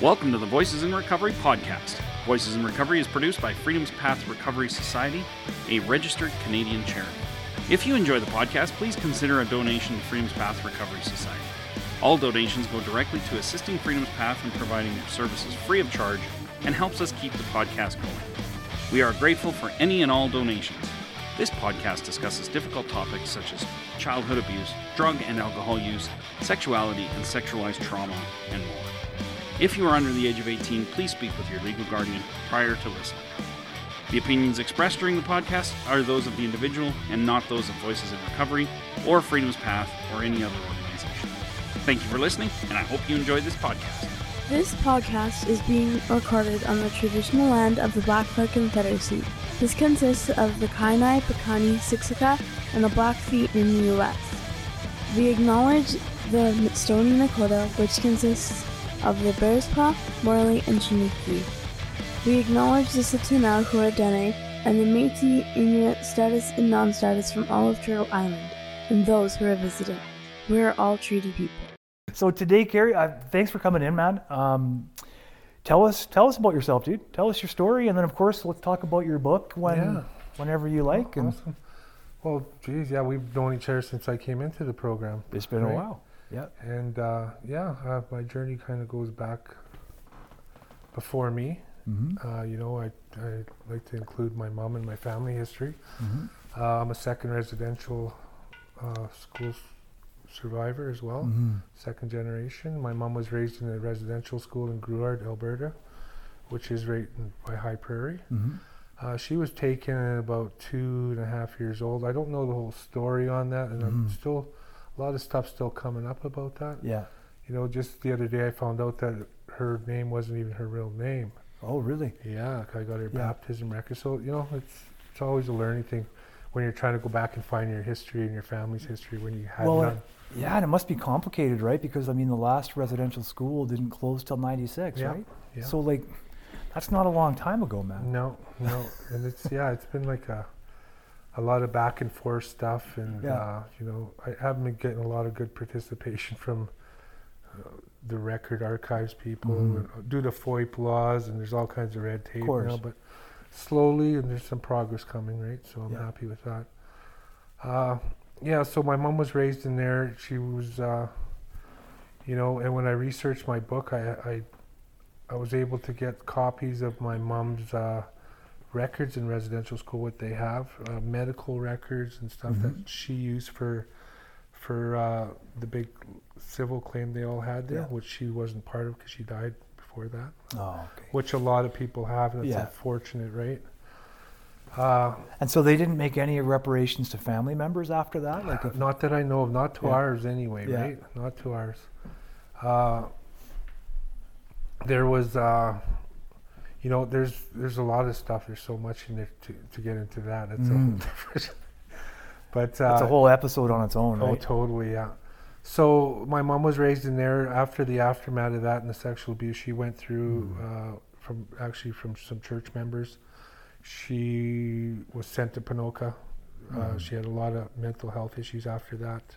Welcome to the Voices in Recovery podcast. Voices in Recovery is produced by Freedom's Path Recovery Society, a registered Canadian charity. If you enjoy the podcast, please consider a donation to Freedom's Path Recovery Society. All donations go directly to assisting Freedom's Path in providing services free of charge and helps us keep the podcast going. We are grateful for any and all donations. This podcast discusses difficult topics such as childhood abuse, drug and alcohol use, sexuality and sexualized trauma, and more. If you are under the age of 18, please speak with your legal guardian prior to listening. The opinions expressed during the podcast are those of the individual and not those of Voices in Recovery or Freedom's Path or any other organization. Thank you for listening, and I hope you enjoyed this podcast. This podcast is being recorded on the traditional land of the Blackfoot Confederacy. This consists of the Kainai, Piikani, Siksika, and the Blackfeet in the U.S. We acknowledge the Stoney Nakoda, which consists of the Bearspaw, Morley, and Chiniki. We acknowledge the Tsuut'ina Huadene and the Métis, Inuit, status, and non-status from all of Turtle Island, and those who are visiting. We are all treaty people. So today, Carrie, uh, thanks for coming in, man. Um, tell us, tell us about yourself, dude. Tell us your story, and then of course, let's talk about your book when, Yeah. whenever you like. And Awesome. Well, geez, yeah, we've known each other since I came into the program. it's been a while. Yeah. And uh, yeah, uh, my journey kind of goes back before me. Mm-hmm. Uh, you know, I, I like to include my mom in my family history. Mm-hmm. Uh, I'm a second residential uh, school s- survivor as well, Mm-hmm. second generation. My mom was raised in a residential school in Grouard, Alberta, which is right in, by High Prairie. Mm-hmm. Uh, she was taken at about two and a half years old. I don't know the whole story on that, and I'm Mhm. still a lot of stuff still coming up about that. Yeah. You know, just the other day I found out that her name wasn't even her real name. Oh, really? Yeah, I got her Yeah. baptism record. So you know, it's it's always a learning thing when you're trying to go back and find your history and your family's history when you had Well, none. Yeah, and it must be complicated, right? Because I mean, the last residential school didn't close till '96, Yeah, right? yeah. So like, that's not a long time ago, man. No, no, and it's yeah, it's been like a a lot of back and forth stuff, and Yeah. uh, you know, I haven't been getting a lot of good participation from uh, the record archives people Mhm. uh, due to FOIP laws, and there's all kinds of red tape course. now. But slowly, and there's some progress coming, right? So I'm Yeah. happy with that. Uh, yeah, so my mom was raised in there. She was, uh, you know, and when I researched my book, I, I I was able to get copies of my mom's uh, records in residential school, what they have, uh, medical records and stuff Mhm. that she used for for uh, the big civil claim they all had there, Yeah. which she wasn't part of because she died before that, Oh, okay. which a lot of people have, and it's Yeah. unfortunate, right? Uh, And so they didn't make any reparations to family members after that, like if, not that I know of, not to Yeah. ours anyway, Yeah. right? Not to ours. Uh, there was, uh, you know, there's there's a lot of stuff. There's so much in there to, to get into that. It's a whole Mm. different. but uh, it's a whole episode on its own, oh, right? totally, yeah. So my mom was raised in there. After the aftermath of that and the sexual abuse, she went through Mm. uh, from actually from some church members. She was sent to Ponoka. Uh, Mhm. she had a lot of mental health issues after that.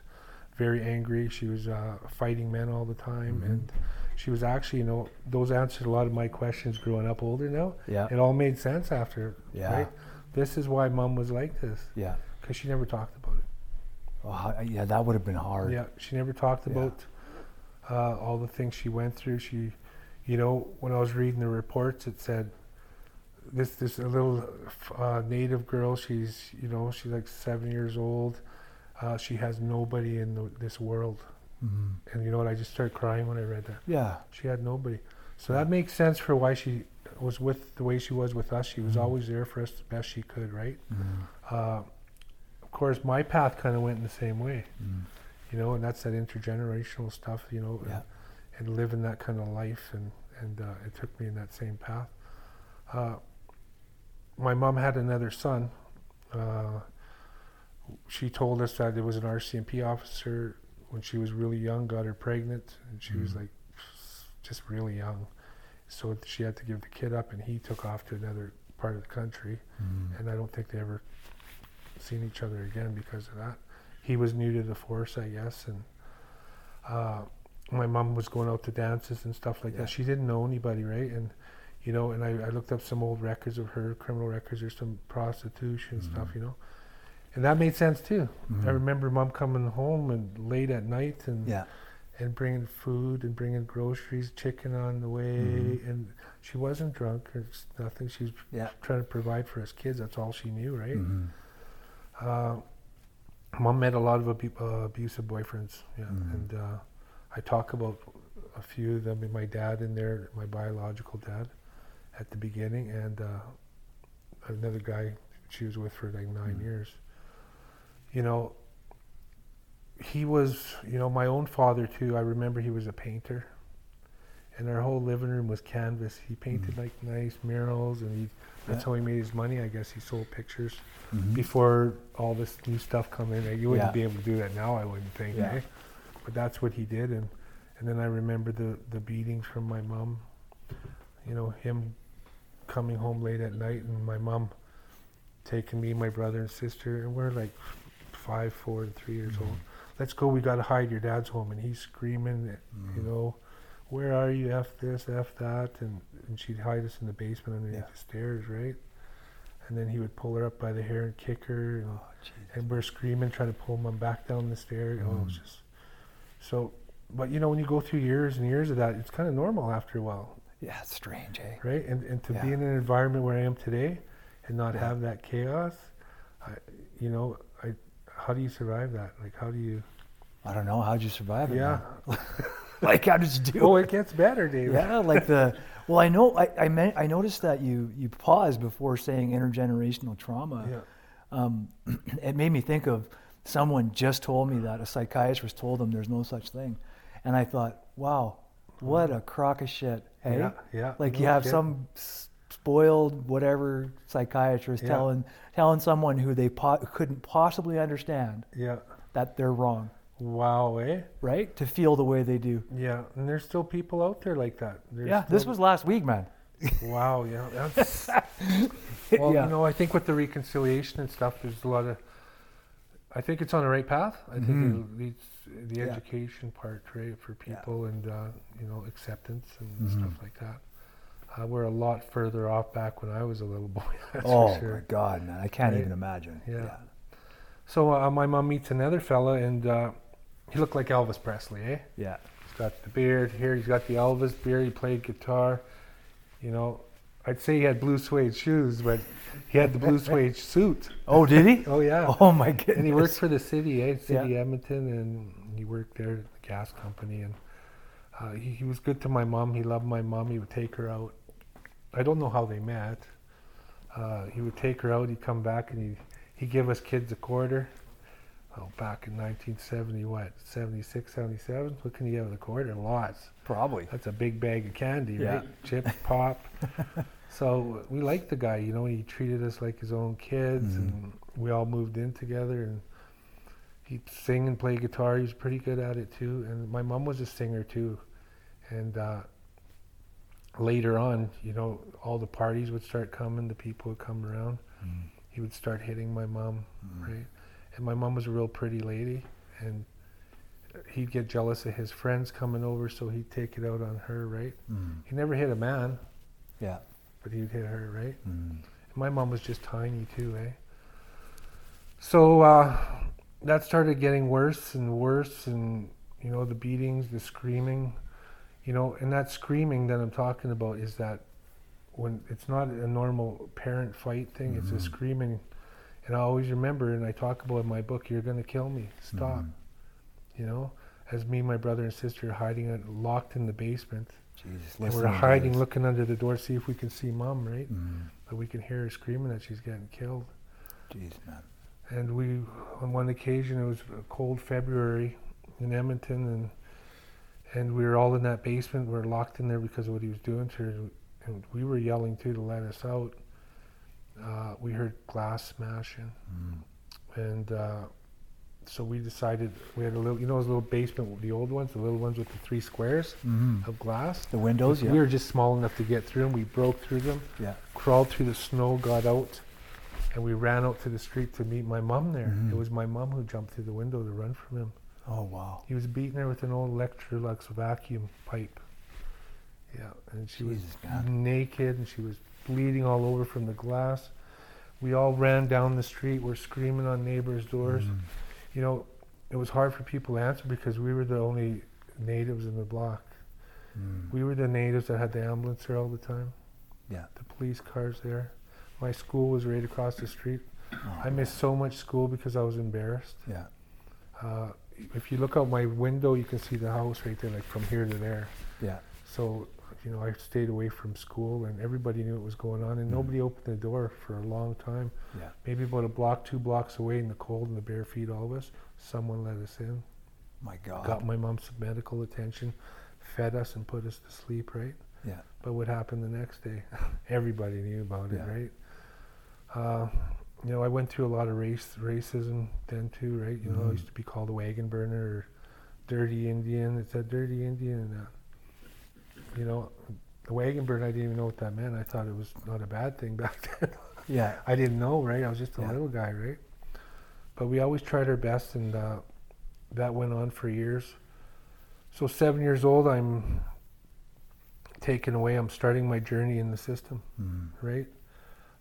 Very angry. She was uh, fighting men all the time, Mhm. and she was actually, you know, those answered a lot of my questions growing up older now. Yeah. It all made sense after. Yeah. Right? This is why mom was like this Yeah. because she never talked about it. Oh, yeah, that would have been hard. Yeah, she never talked Yeah. about uh, all the things she went through. She, you know, when I was reading the reports, it said this this a little uh, native girl. She's you know she's like seven years old. Uh, she has nobody in the, this world, Mhm. and you know what? I just started crying when I read that. Yeah. She had nobody, so that makes sense for why she was with the way she was with us. She was Mhm. always there for us the best she could, right? Mhm. Uh, of course, my path kind of went in the same way Mhm. you know, and that's that intergenerational stuff, you know, Yeah. and, and living that kind of life, and and uh, it took me in that same path. Uh, my mom had another son. Uh, she told us that it was an RCMP officer when she was really young, got her pregnant, and she was Mhm. like just really young. So she had to give the kid up, and he took off to another part of the country Mhm. and I don't think they ever seen each other again because of that. He was new to the force, I guess, and uh, my mom was going out to dances and stuff like Yeah. that. She didn't know anybody, right? And you know, and I, I looked up some old records of her criminal records. or some prostitution stuff, you know, and that made sense too. Mhm. I remember mom coming home and late at night and Yeah. and bringing food and bringing groceries, chicken on the way, Mhm. and she wasn't drunk or nothing. She was Yeah. trying to provide for us kids. That's all she knew, right? Mhm. Uh, mom met a lot of uh, abusive boyfriends, yeah, Mhm. and uh, I talk about a few of them. My dad in there, my biological dad, at the beginning, and uh, another guy she was with for like 9 Mhm. years. You know, he was, you know, my own father too. I remember he was a painter, and our whole living room was canvas. He painted like nice murals, and he, that's Yeah. how he made his money. I guess he sold pictures Mhm. before all this new stuff come in. You wouldn't Yeah. be able to do that now, I wouldn't think. Yeah. Eh? But that's what he did, and and then I remember the the beatings from my mom. You know, him coming home late at night, and my mom taking me, my brother and sister, and we're like five, four, and three years old. Let's go. We got to hide. Your dad's home, and he's screaming. You Mhm. know, where are you? F this, F that, and and she'd hide us in the basement underneath Yeah. the stairs, right? And then he would pull her up by the hair and kick her, and, Oh, and we're screaming, trying to pull mom back down the stairs. Oh, it was Mm. just so. But you know, when you go through years and years of that, it's kind of normal after a while, Yeah, it's strange, eh? right? And and to be in an environment where I am today, and not Yeah. have that chaos, I, you know, how do you survive that? Like, how do you? I don't know. How'd you survive it? Yeah. like, how did you do Oh, it? gets better, David. Yeah, like the. Well, I know. I I, meant, I noticed that you you paused before saying intergenerational trauma. Yeah. Um, it made me think of someone just told me that a psychiatrist told them there's no such thing, and I thought, wow, what a crock of shit. Hey, Yeah, yeah. like no you have kidding. some spoiled whatever psychiatrist Yeah. telling telling someone who they po- couldn't possibly understand Yeah. that they're wrong, Wow, eh? right? To feel the way they do. Yeah, and there's still people out there like that. There's yeah, this was last week, man. Wow, yeah. That's, well, Yeah. you know, I think with the reconciliation and stuff, there's a lot of. I think it's on the right path. I think Mhm. it leads the Yeah. education part, right, for Yeah. people and uh, you know acceptance and Mhm. stuff like that. Uh, we're a lot further off back when I was a little boy. That's oh for sure. my God, man! I can't Right. even imagine. Yeah. So uh, my mom meets another fella, and uh, he looked like Elvis Presley, eh? yeah, He's got the beard here. He's got the Elvis beard. He played guitar. You know, I'd say he had blue suede shoes, but he had the blue suede suit. Oh, did he? Oh yeah. Oh my goodness! And he worked for the city, eh? City Yeah. Edmonton, and he worked there at the gas company. And uh, he, he was good to my mom. He loved my mom. He would take her out. I don't know how they met. Uh, he would take her out. He'd come back and he he'd give us kids a quarter. Oh, back in 1970, what, 76, 77? What can you get with a quarter? Lots. Probably. That's a big bag of candy, Yeah. right? Chips, pop. so we liked the guy, you know. He treated us like his own kids, Mhm. and we all moved in together. And he'd sing and play guitar. He was pretty good at it too. And my mom was a singer too. And uh, later on, you know, all the parties would start coming. The people would come around. Mm. He would start hitting my mom, Mm. right? And my mom was a real pretty lady, and he'd get jealous of his friends coming over, so he'd take it out on her, right? Mm. He never hit a man, Yeah. but he'd hit her, right? Mm. My mom was just tiny too, eh? So uh, that started getting worse and worse, and you know the beatings, the screaming, you know, and that screaming that I'm talking about is that when it's not a normal parent fight thing, it's Mhm. a screaming, and I always remember, and I talk about in my book, "You're gonna kill me, stop," Mhm. you know, as me, my brother and sister are hiding, it, locked in the basement, Jesus. and we're hiding, looking under the door, see if we can see mom, right? Mm. But we can hear her screaming that she's getting killed. Jeez, man. And we, on one occasion, it was a cold February in Edmonton, and and we were all in that basement. We were locked in there because of what he was doing to her, and we were yelling too to let us out. Uh, we heard glass smashing, Mm. and uh, so we decided we had a little, you know, those little basement, the old ones, the little ones with the three squares Mhm. of glass. The windows, yeah. We were just small enough to get through them. We broke through them yeah. crawled through the snow, got out, and we ran out to the street to meet my mom there. Mhm. It was my mom who jumped through the window to run from him. Oh wow. He was beating her with an old Electrolux vacuum pipe. Yeah, and she Jesus, was man. naked and she was bleeding all over from the glass. We all ran down the street. We're screaming on neighbors' doors. Mm. You know, it was hard for people to answer because we were the only natives in the block. Mm. We were the natives that had the ambulance there all the time. Yeah. The police cars there. My school was right across the street. Oh, I missed so much school because I was embarrassed. Yeah. Uh, if you look out my window, you can see the house right there, like from here to there. Yeah. So, you know, I stayed away from school, and everybody knew what was going on, and Mhm. nobody opened the door for a long time. Yeah. Maybe about a block, two blocks away in the cold and the bare feet, all of us. Someone let us in, My God. got my mom's medical attention, fed us, and put us to sleep. Right. Yeah. But what happened the next day? Everybody knew about it, right? Uh, you know, I went through a lot of race racism then too, right? You know, I Mhm. used to be called a wagon burner or dirty Indian. It's a dirty Indian. Uh, you know, the wagon burner. I didn't even know what that meant. I thought it was not a bad thing back then. Yeah. I didn't know, right? I was just a Yeah. little guy, right? But we always tried our best, and uh, that went on for years. So seven years old, I'm taken away. I'm starting my journey in the system, Mm. right?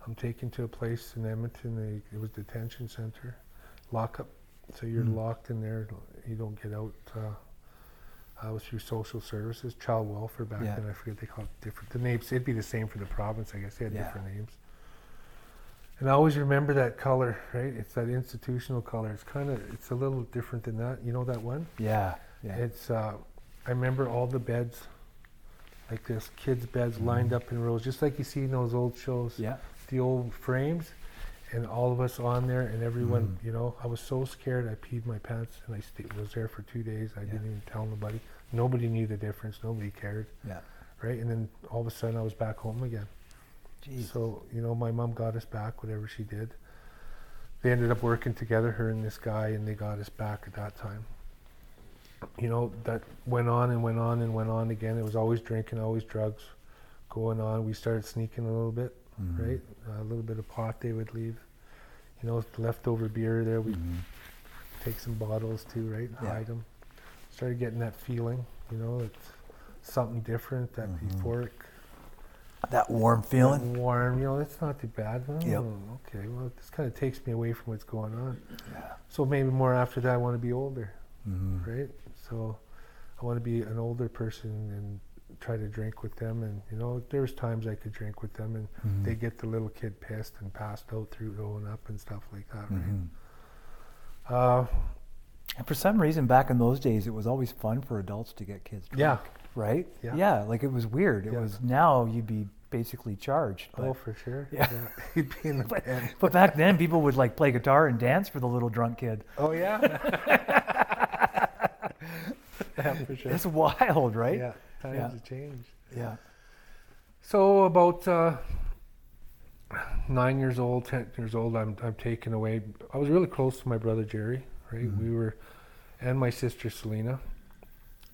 I'm taken to a place in Edmonton. They, it was detention center, lockup. So you're Mm. locked in there. You don't get out. Uh, I was through social services, child welfare back Yeah. then. I forget they called it different. The names it'd be the same for the province. I guess they had Yeah. different names. And I always remember that color, right? It's that institutional color. It's kind of it's a little different than that. You know that one? Yeah. Yeah. It's uh, I remember all the beds, like this, kids' beds lined up in rows, just like you see in those old shows. yeah. The old frames, and all of us on there, and everyone. Mhm. You know, I was so scared. I peed my pants, and I sta was there for two days. I Yeah. didn't even tell nobody. Nobody knew the difference. Nobody cared, Yeah. right? And then all of a sudden, I was back home again. Jeez. So, you know, my mom got us back, whatever she did. They ended up working together, her and this guy, and they got us back at that time. You know, that went on and went on and went on again. It was always drinking, always drugs going on. We started sneaking a little bit, Mhm. right? a little bit of pot they would leave. You know, leftover beer there, we'd Mhm. take some bottles too, right? Yeah. Hide them. Started getting that feeling, you know, it's something different, that Mhm. euphoric That warm feeling. warm, you know, it's not too bad. Oh, Yep. Okay, well, this kind of takes me away from what's going on. Yeah. So maybe more after that, I want to be older, Mhm. right? So I want to be an older person and try to drink with them. And, you know, there's times I could drink with them and Mhm. they get the little kid pissed and passed out through growing up and stuff like that, right? Mhm. Uh, And for some reason, back in those days, it was always fun for adults to get kids drunk. yeah. Right? Yeah. like it was weird. It Yeah. was now you'd be basically charged. But, oh, for sure. Yeah. He'd be in the pen. but back then, people would like play guitar and dance for the little drunk kid. Oh, yeah. yeah, for sure. It's wild, right? Yeah, times Yeah. have changed. Yeah. So about uh, nine years old, ten years old, I'm I'm taken away. I was really close to my brother Jerry, right? Mhm. We were, and my sister Selena.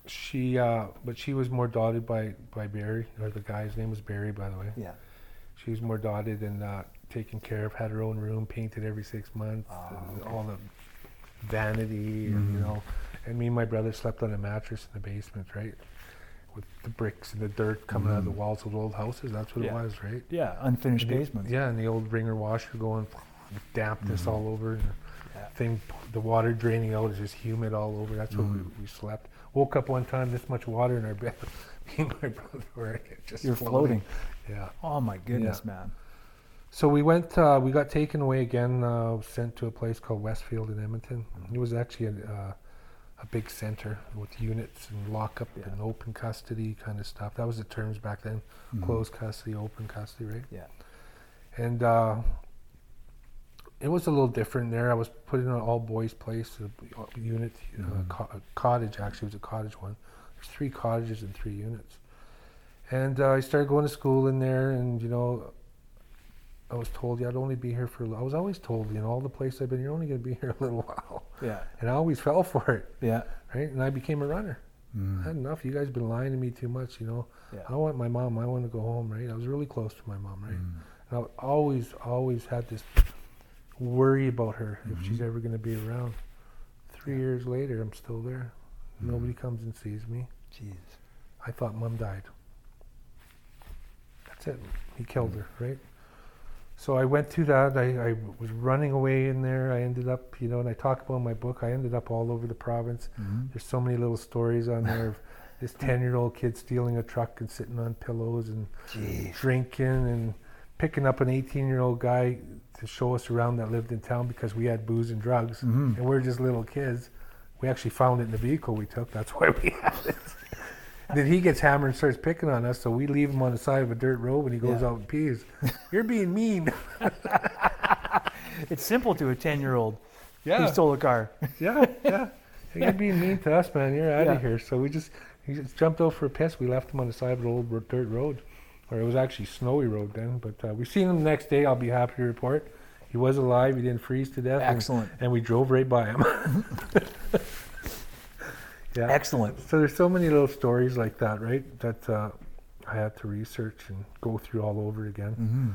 She, uh, but she was more dotted by by Barry, or the guy's name was Barry, by the way. Yeah. She was more dotted and uh, taken care of. Had her own room, painted every six months. Oh, okay. All the vanity, and you Mhm. know, and me and my brother slept on a mattress in the basement, right? With the bricks and the dirt coming out of the Mhm. walls of the old houses. That's what Yeah. it was, right? Yeah. Unfinished And the- basements. Yeah, and the old wringer washer going with dampness Mhm. all over. And the Yeah. thing, the water draining out is just humid all over. That's where we, Mhm. we slept. Woke up one time, this much water in our bed. Me and my brother were just You're floating. Yeah. Oh my goodness, man. So we went. Uh, we got taken away again. Uh, sent to a place called Westfield in Edmonton. Mm-hmm. It was actually a, uh, a big center with units and lockup Yeah. and open custody kind of stuff. That was the terms back then: Mhm. closed custody, open custody, right? Yeah. And uh, it was a little different there. I was put in an all boys place, a a unit, uh, Mhm. co- a cottage. Actually, it was a cottage one. There's three cottages and three units. And uh, I started going to school in there, and you know, I was told yeah, I'd only be here for. I was always told, you know, all the places I've been, you're only going to be here a little while, Yeah. and I always fell for it, Yeah. right? And I became a runner. I Mm. had enough. You guys been lying to me too much, you know. Yeah. I want my mom. I want to go home, right? I was really close to my mom, right? Mm. And I always, always had this worry about her if she's ever going to be around. Three years later, I'm still there. Mm. Nobody comes and sees me. Jeez. I thought mom died. That's it. He killed her, right? So I went through that. I, I was running away in there. I ended up, you know, and I talk about my book, I ended up all over the province. Mhm. There's so many little stories on there of this 10 year old kid stealing a truck and sitting on pillows and Jeez. drinking and picking up an 18 year old guy to show us around that lived in town because we had booze and drugs Mhm. and we're just little kids. We actually found it in the vehicle we took. That's why we had it. Then he gets hammered and starts picking on us, so we leave him on the side of a dirt road when he goes Yeah. out and pees. You're being mean. It's simple to a 10 year old Yeah. who stole a car. yeah, yeah. You're being mean to us, man. You're out Yeah. of here. So we just he just jumped out for a piss. We left him on the side of the old dirt road, or it was actually snowy road then. But uh, we seen him the next day. I'll be happy to report he was alive. He didn't freeze to death. and- Excellent. And, we drove right by him. yeah. Excellent. So there's so many little stories like that, right? That uh, I had to research and go through all over again. hmm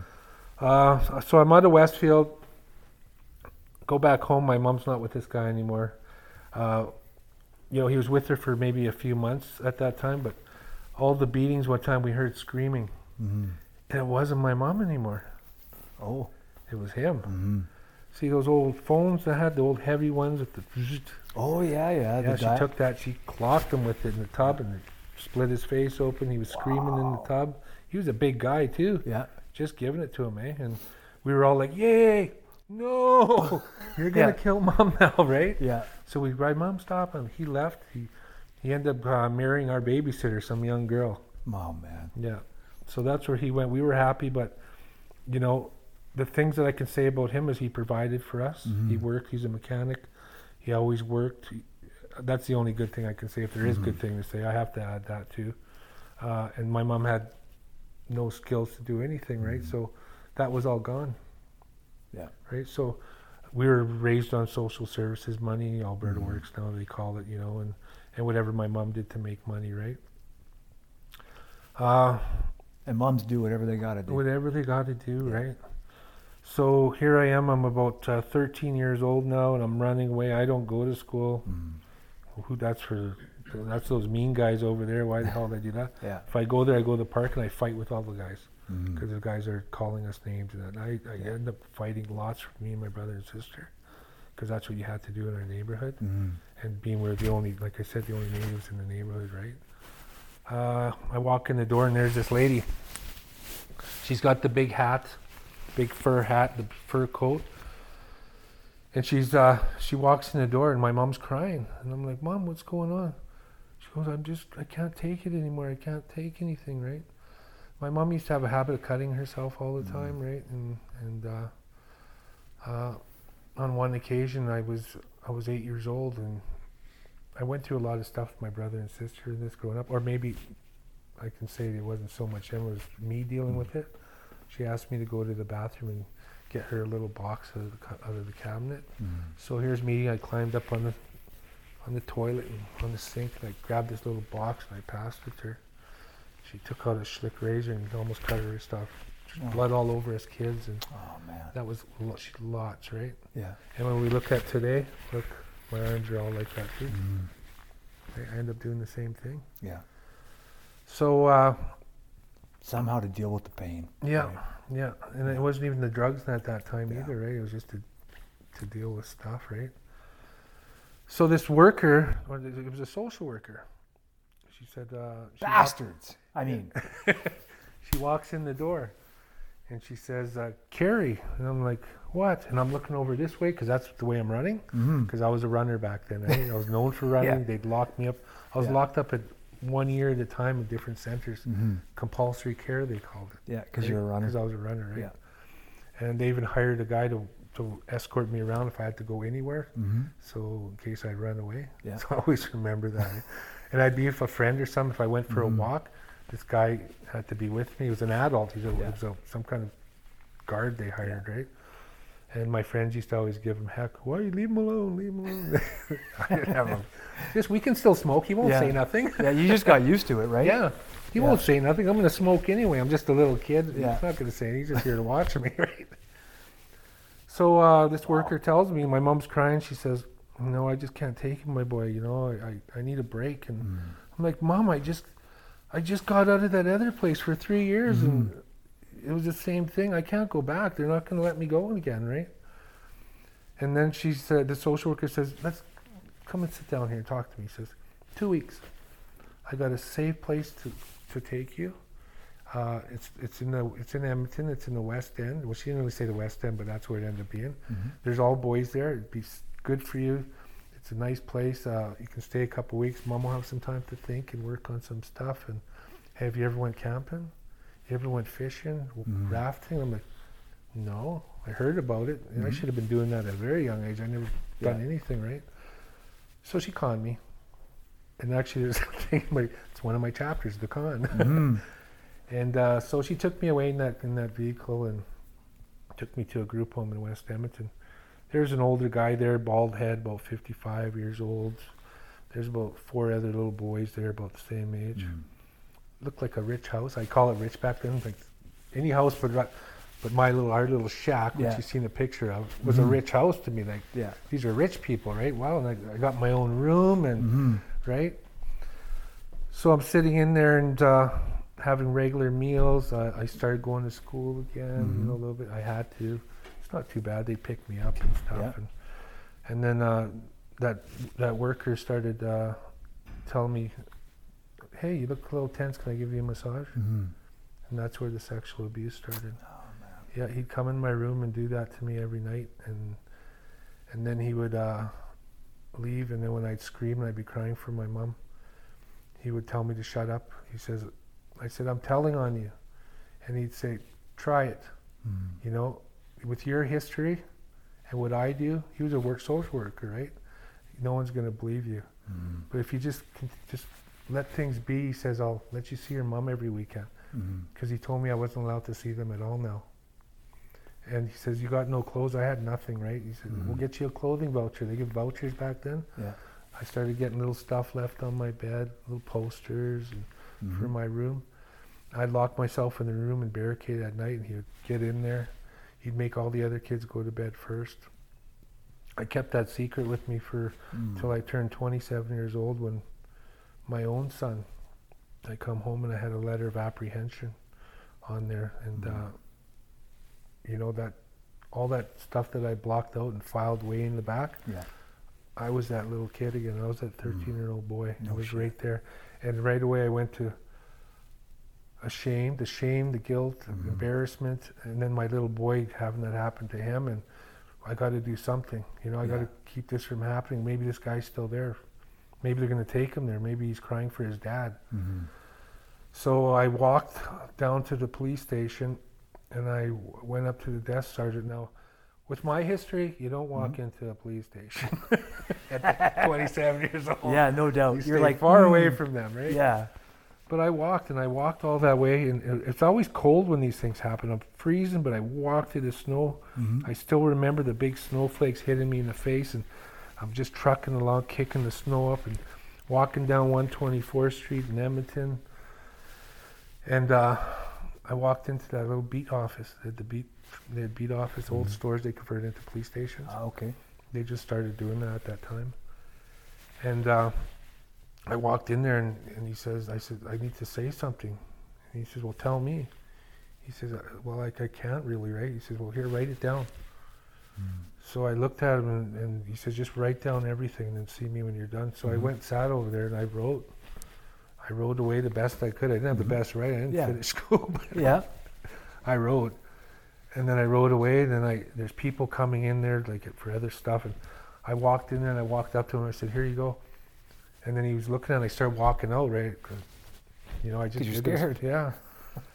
Uh, so I'm out of Westfield. Go back home. My mom's not with this guy anymore. Uh, you know, he was with her for maybe a few months at that time, but all the beatings, one time we heard screaming, hmm and it wasn't my mom anymore. Oh. It was him. See those old phones that had the old heavy ones with the. Oh, yeah, yeah. Yeah, the she guy. took that. She clocked him with it in the tub and it split his face open. He was screaming in the tub. He was a big guy too. yeah. just giving it to him, eh? And we were all like, "Yay! No, you're gonna Yeah. kill mom now, right?" Yeah. So we, right, mom, stop him. He left. He he ended up uh, marrying our babysitter, some young girl. Oh, man. Yeah. So that's where he went. We were happy, but you know, the things that I can say about him is he provided for us. He Mhm. worked. He's a mechanic. He always worked. He, that's the only good thing I can say. If there is Mhm. good thing to say, I have to add that too. Uh, and my mom had no skills to do anything, right? Mhm. So that was all gone. Yeah. Right. So we were raised on social services money, Alberta Mhm. Works now they call it, you know, and and whatever my mom did to make money, right? Uh, And moms do whatever they got to do. whatever they got to do, Yeah. right? So here I am. I'm about uh, 13 years old now, and I'm running away. I don't go to school. Mhm. Who? That's for. That's those mean guys over there. Why the hell did I do that? Yeah. If I go there, I go to the park and I fight with all the guys because the guys are calling us names, and I, I Yeah. end up fighting lots with me and my brother and sister because that's what you had to do in our neighborhood. Mhm. And being we're the only, like I said, the only natives in the neighborhood, right? Uh, I walk in the door and there's this lady. She's got the big hat, big fur hat, the fur coat, and she's uh, she walks in the door and my mom's crying, and I'm like, Mom, what's going on? She goes, I'm just, I can't take it anymore. I can't take anything, right? My mom used to have a habit of cutting herself all the Mhm. time, right? And and uh, uh, on one occasion, I was I was eight years old and I went through a lot of stuff with my brother and sister in this growing up, or maybe I can say it wasn't so much them, it was me dealing with it. She asked me to go to the bathroom and get her a little box out of the, ca- out of the cabinet. Mhm. So here's me. I climbed up on the on the toilet and on the sink, and I grabbed this little box and I passed it to her. She took out a slick razor and almost cut her. Just Oh. blood all over us kids, and Oh, man. that was lo- she- lots, right? Yeah. And when we look at today, look, my arms are all like that too. Mhm. I I end up doing the same thing. Yeah. So uh, Somehow to deal with the pain. yeah, Right. yeah, and it wasn't even the drugs at that time Yeah. either, right? It was just to to deal with stuff, right? So this worker, or it was a social worker. She said, uh, she, Bastards. I mean, she walks in the door, and she says, uh, "Carrie," and I'm like, "What?" And I'm looking over this way because that's the way I'm running. because I was a runner back then. Right? I was known for running. Yeah. They'd lock me up. I was Yeah. locked up at one year at a time in different centers. Mhm. Compulsory care, they called it. yeah, because you're a runner. Because I was a runner, right? Yeah. And they even hired a guy to, to escort me around if I had to go anywhere. Mhm. So in case I'd run away. Yeah. So I always remember that. and I'd be with a friend or something. If I went for Mhm. a walk, this guy had to be with me. He was an adult. Yeah. he was a, some kind of guard they hired, right? And my friends used to always give him heck. Why you leave him alone? Leave him alone. I didn't have him. Just we can still smoke. He won't Yeah. say nothing. yeah, you just got used to it, right? Yeah. He Yeah. won't say nothing. I'm going to smoke anyway. I'm just a little kid. Yeah. He's not going to say anything. He's just here to watch me, right? So uh, this worker tells me, my mom's crying. She says, no, I just can't take it, my boy. You know, I, I, I need a break. And Mm. I'm like, Mom, I just, I just got out of that other place for three years, and it was the same thing. I can't go back. They're not going to let me go again, right? And then she said, the social worker says, let's come and sit down here and talk to me. He says, two weeks. I got a safe place to, to take you. Uh, it's it's in the it's in Edmonton. It's in the West End. Well, she didn't really say the West End, but that's where it ended up being. Mhm. There's all boys there. It'd be good for you. It's a nice place. Uh, you can stay a couple weeks. Mom will have some time to think and work on some stuff. And hey, have you ever went camping? You ever went fishing, Mhm. rafting? I'm like, no. I heard about it, and I should have been doing that at a very young age. I never done anything, right? So she conned me. And actually, there's a thing. in My, it's one of my chapters, the con. Mhm. And uh, so she took me away in that in that vehicle and took me to a group home in West Edmonton. There's an older guy there, bald head, about 55 years old. There's about four other little boys there, about the same age. Mm. Looked like a rich house. I call it rich back then. Like any house, but but my little our little shack, which Yeah. you've seen a picture of, was a Mhm. rich house to me. Like Yeah. these are rich people, right? Wow, and I, I got my own room and Mhm. right? So I'm sitting in there and uh, having regular meals. I, I started going to school again, you know, a Mhm. little bit. I had to. It's not too bad. They picked me up and stuff, Yeah. and and then uh, that that worker started uh, telling me, "Hey, you look a little tense. Can I give you a massage?" Mhm. And that's where the sexual abuse started. Oh man. Yeah, he'd come in my room and do that to me every night, and and then he would uh, leave, and then when I'd scream and I'd be crying for my mom, he would tell me to shut up. He says, "I said I'm telling on you," and he'd say, "Try it." Mhm. You know, with your history and what I do, he was a work social worker, right? No one's going to believe you. Mhm. But if you just just let things be, he says, "I'll let you see your mom every weekend." Mhm. because he told me I wasn't allowed to see them at all now. And he says, "You got no clothes." I had nothing, right? He said, "We'll Mhm. get you a clothing voucher." They give vouchers back then. Yeah. I started getting little stuff left on my bed, little posters and for my room. I'd lock myself in the room and barricade at night, and he would get in there. He'd make all the other kids go to bed first. I kept that secret with me for Mm. till I turned 27 years old when my own son, I come home and I had a letter of apprehension on there. And, Mhm. uh, you know, that all that stuff that I blocked out and filed way in the back, Yeah. I was that little kid again. I was that 13 year old boy. No I was shit. right there. And right away I went to ashamed, the shame, the guilt, the Mhm. embarrassment, and then my little boy having that happen to him. And I got to do something. You know, I got to keep this from happening. Maybe this guy's still there. Maybe they're going to take him there. Maybe he's crying for his dad. Mhm. So I walked down to the police station and I w- went up to the desk sergeant. Now, with my history, you don't walk Mm-hmm. into a police station at 27 years old. Yeah, no doubt. stay You're like far away "Mm." from them, right? Yeah. But I walked and I walked all that way, and it's always cold when these things happen. I'm freezing, but I walked through the snow. Mhm. I still remember the big snowflakes hitting me in the face, and I'm just trucking along, kicking the snow up, and walking down 124th Street in Edmonton. And uh, I walked into that little beat office. They had the beat, they had beat office, old Mhm. stores they converted into police stations. Ah, okay. They just started doing that at that time. And uh, I walked in there, and, and he says, I said, I need to say something. And he says, Well, tell me. He says, "Uh, Well, like, I can't really, right? He says, Well, here, write it down. Mm. So I looked at him, and, and he said, Just write down everything and then see me when you're done. So I Mhm. went, sat over there, and I wrote. I wrote away the best I could. I didn't have Mhm. the best writing. I didn't Yeah. finish school, but Yeah. I wrote, and then I wrote away. And then I there's people coming in there like for other stuff, and I walked in there and I walked up to him. and I said, "Here you go." And then he was looking, and I started walking out, right? 'Cause, you know, I just. you're did this- scared. Yeah.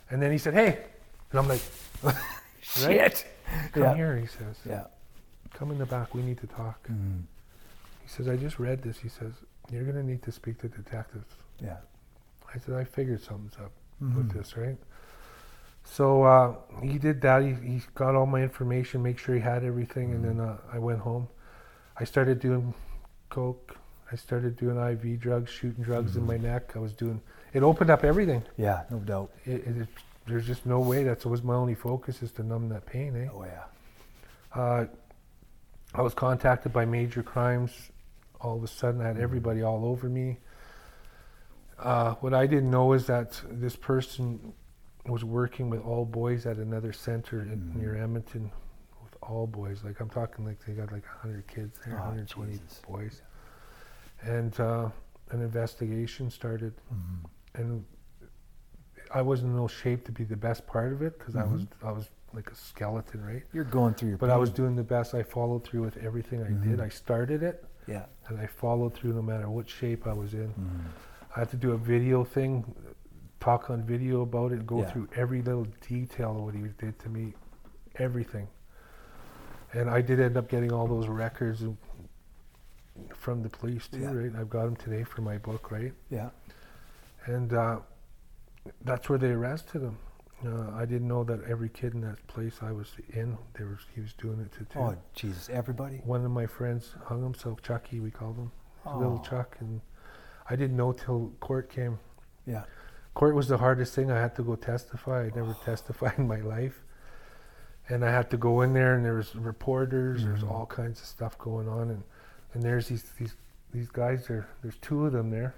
And then he said, "Hey," and I'm like, Shit. "Come Yeah. here," he says. Yeah. "Come in the back. We need to talk." Mhm. He says, "I just read this." He says, "You're gonna need to speak to detectives." Yeah. I said, "I figured something's up." Mhm. with this, right? So uh, he did that. He, he got all my information, make sure he had everything, and then uh, I went home. I started doing coke. I started doing IV drugs, shooting drugs in my neck. I was doing. It opened up everything. Yeah, no doubt. It, it, it- there's just no way. That's was my only focus is to numb that pain. Eh? Oh yeah. Uh, I was contacted by major crimes all of a sudden I had everybody all over me. Uh, what I didn't know is that this person was working with all boys at another center in, Mhm. near Edmonton with all boys. Like I'm talking like they got like 100 kids there, Oh, 120 Jesus. boys. And uh, an investigation started, Mhm. and I wasn't in no shape to be the best part of it because I was Mhm. I was like a skeleton, right? You're going through your But I was doing the best. I followed through with everything I did. Mhm. I started it, Yeah. and I followed through no matter what shape I was in. Mhm. I had to do a video thing, talk on video about it, go Yeah. through every little detail of what he did to me, everything. And I did end up getting all those records from the police too, Yeah. right? I've got them today for my book, right? Yeah. And uh, that's where they arrested him. Uh, I didn't know that every kid in that place I was in, there was he was doing it to too. Oh, Jesus. Everybody? One of my friends hung himself, Chucky, we called him, little Oh. Chuck, and I didn't know till court came. Yeah. Court was the hardest thing. I had to go testify. I never testified in my life, and I had to go in there, and there was reporters. There's Mhm. all kinds of stuff going on, and and there's these these these guys there. There's two of them there.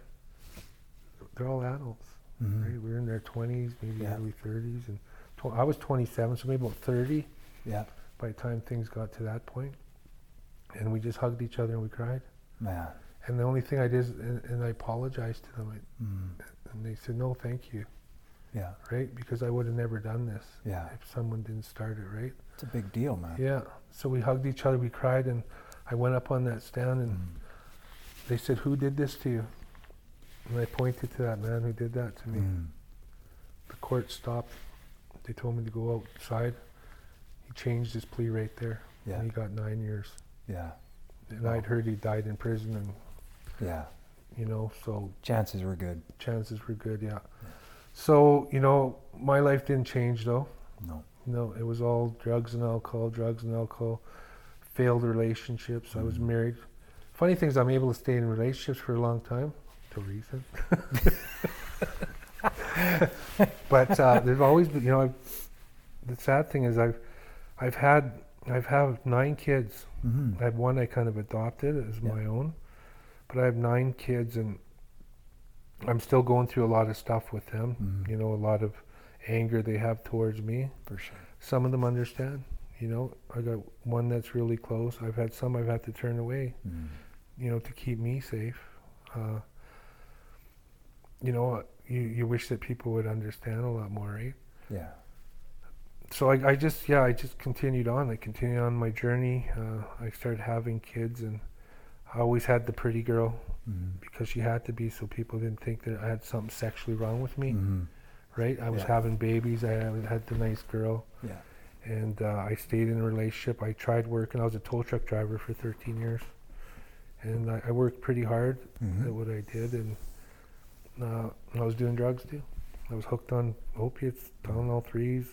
They're all adults. Mhm. Right? We were in their 20s, maybe Yeah. early 30s, and tw- I was 27, so maybe about 30 Yeah. by the time things got to that point. And we just hugged each other and we cried. Man. And the only thing I did, is, and, and I apologized to them, I, Mm. and they said, "No, thank you." Yeah. right? Because I would have never done this Yeah. if someone didn't start it, right? It's a big deal, man. Yeah. So we hugged each other, we cried, and I went up on that stand and Mm. they said, Who did this to you? And I pointed to that man who did that to me. Mm. The court stopped. They told me to go outside. He changed his plea right there. Yeah. And he got nine years. Yeah. And I'd heard he died in prison, and, Yeah. you know, so Chances were good. chances were good, yeah. So, you know, my life didn't change though. No. No, it was all drugs and alcohol, drugs and alcohol, failed relationships. I was Mhm. married. Funny thing is, I'm able to stay in relationships for a long time, till recent. but uh, there's always been, you know, I've, the sad thing is I've, I've had, I've had nine kids. Mm-hmm. I have one I kind of adopted as Yeah. my own, but I have nine kids and I'm still going through a lot of stuff with them. Mhm. You know, a lot of anger they have towards me. For sure. Some of them understand. You know, I got one that's really close. I've had some I've had to turn away. Mm. You know, to keep me safe. Uh, you know, you you wish that people would understand a lot more, right? Yeah. So I, I just yeah I just continued on. I continued on my journey. Uh, I started having kids, and I always had the pretty girl Mm. because she had to be, so people didn't think that I had something sexually wrong with me. Mhm. Right? I was Yeah. having babies. I had, the nice girl. Yeah. and uh, I stayed in a relationship. I tried working. I was a tow truck driver for 13 years, and I, I worked pretty hard Mhm. at what I did, and uh, I was doing drugs too. I was hooked on opiates, Tylenol threes.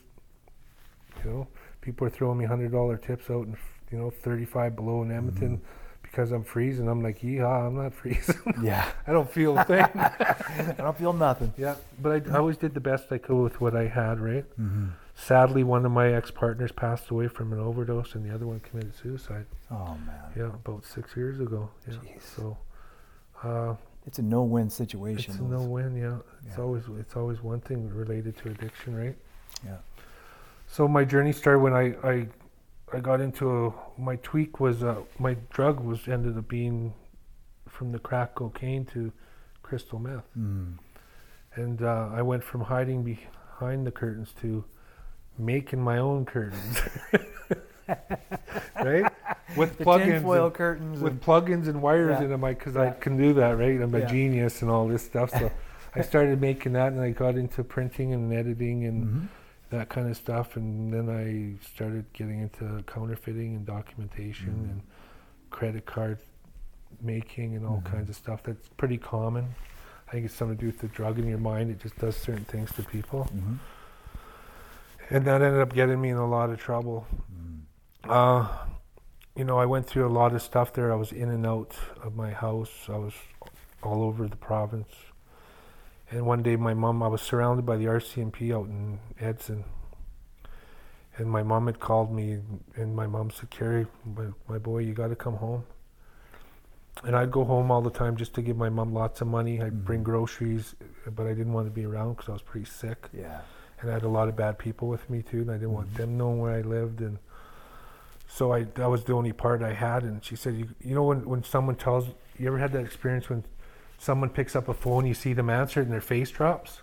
You know, people are throwing me hundred dollar tips out, and you know, 35 below in Edmonton because I'm freezing. I'm like, yeehaw, I'm not freezing. Yeah. I don't feel a thing. I don't feel nothing. yeah, but I, I always did the best I could with what I had. Right. Mm-hmm. Sadly, one of my ex-partners passed away from an overdose, and the other one committed suicide. Oh man. Yeah, about six years ago. Yeah. Jeez. So, uh, It's a no-win situation. it's a no-win. Yeah. It's Yeah. always it's always one thing related to addiction, right? Yeah. So my journey started when I I, I got into a, my tweak was uh, my drug was ended up being from the crack cocaine to crystal meth, Mm. and uh, I went from hiding behind the curtains to making my own curtains. right? With plugins. tinfoil and- curtains. with and- plugins and wires Yeah. in them because I can do that, right? I'm a Yeah. genius and all this stuff. So I started making that and I got into printing and editing and Mhm. that kind of stuff. And then I started getting into counterfeiting and documentation Mhm. and credit card making and all Mhm. kinds of stuff. That's pretty common. I think it's something to do with the drug in your mind. It just does certain things to people. Mhm. And that ended up getting me in a lot of trouble. Mm. Uh, you know, I went through a lot of stuff there. I was in and out of my house. I was all over the province. And one day, my mom, I was surrounded by the RCMP out in Edson. And my mom had called me, and my mom said, Kerry, my, my boy, you got to come home. and I'd go home all the time just to give my mom lots of money. I'd bring Mhm. groceries, but I didn't want to be around because I was pretty sick, Yeah. and I had a lot of bad people with me too, and I didn't want Mhm. them knowing where I lived, and so I that was the only part I had. And she said, "You you know when when someone tells you ever had that experience when someone picks up a phone, you see them answer it, and their face drops,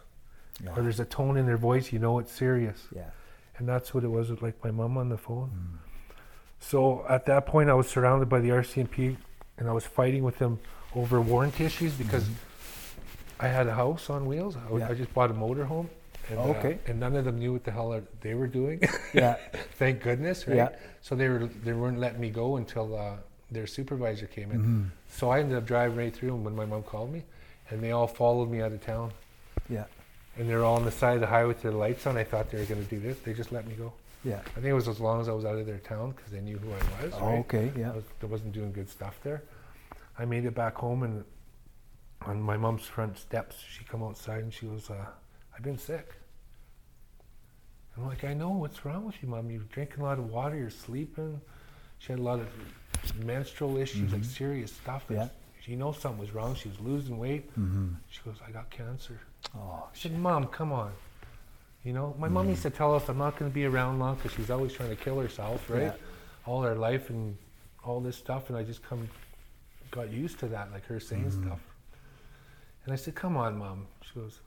Yeah. or there's a tone in their voice, you know it's serious." yeah. And that's what it was with like my mom on the phone. Mm. So at that point, I was surrounded by the RCMP, and I was fighting with them over warranty issues because I had a house on wheels. I, Mm-hmm. Yeah. I just bought a motorhome. And, uh, Okay. and none of them knew what the hell they were doing. Yeah. Thank goodness, right? Yeah. So they were they weren't letting me go until uh, their supervisor came in. Mhm. So I ended up driving right through them when my mom called me, and they all followed me out of town. Yeah. And they're all on the side of the highway with their lights on. I thought they were going to do this. They just let me go. Yeah. I think it was as long as I was out of their town because they knew who I was. Oh, right? okay. I, Yeah. was, I wasn't doing good stuff there. I made it back home and on my mom's front steps, she come outside and she was. uh, "I've been sick." I'm like, "I know. What's wrong with you, mom? You're drinking a lot of water. You're sleeping." She had a lot of menstrual issues, like Mhm. serious stuff. Yeah. She knows something was wrong. She was losing weight. Mm-hmm. She goes, "I got cancer." Oh, I said, "Mom, come on." You know, my mom used to tell us I'm not going to be around long because she's always trying to kill herself, right? Yeah. All her life and all this stuff, and I just come got used to that, like her saying Mhm. stuff. And I said, "Come on, mom." She goes,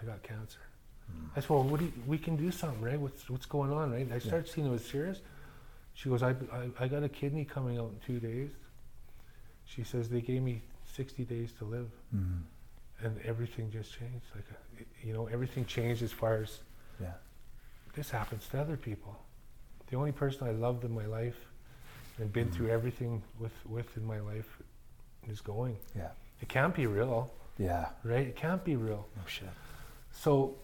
"I got cancer." I said, "Well, what do you, we can do something, right? What's what's going on, right?" I started seeing it was serious. She goes, I, I, "I got a kidney coming out in two days." She says they gave me 60 days to live Mm. and everything just changed. Like, uh, you know, everything changed as far as Yeah. this happens to other people. The only person I loved in my life and been through everything with, with in my life is going. Yeah. It can't be real, Yeah. right? It can't be real. No shit. So,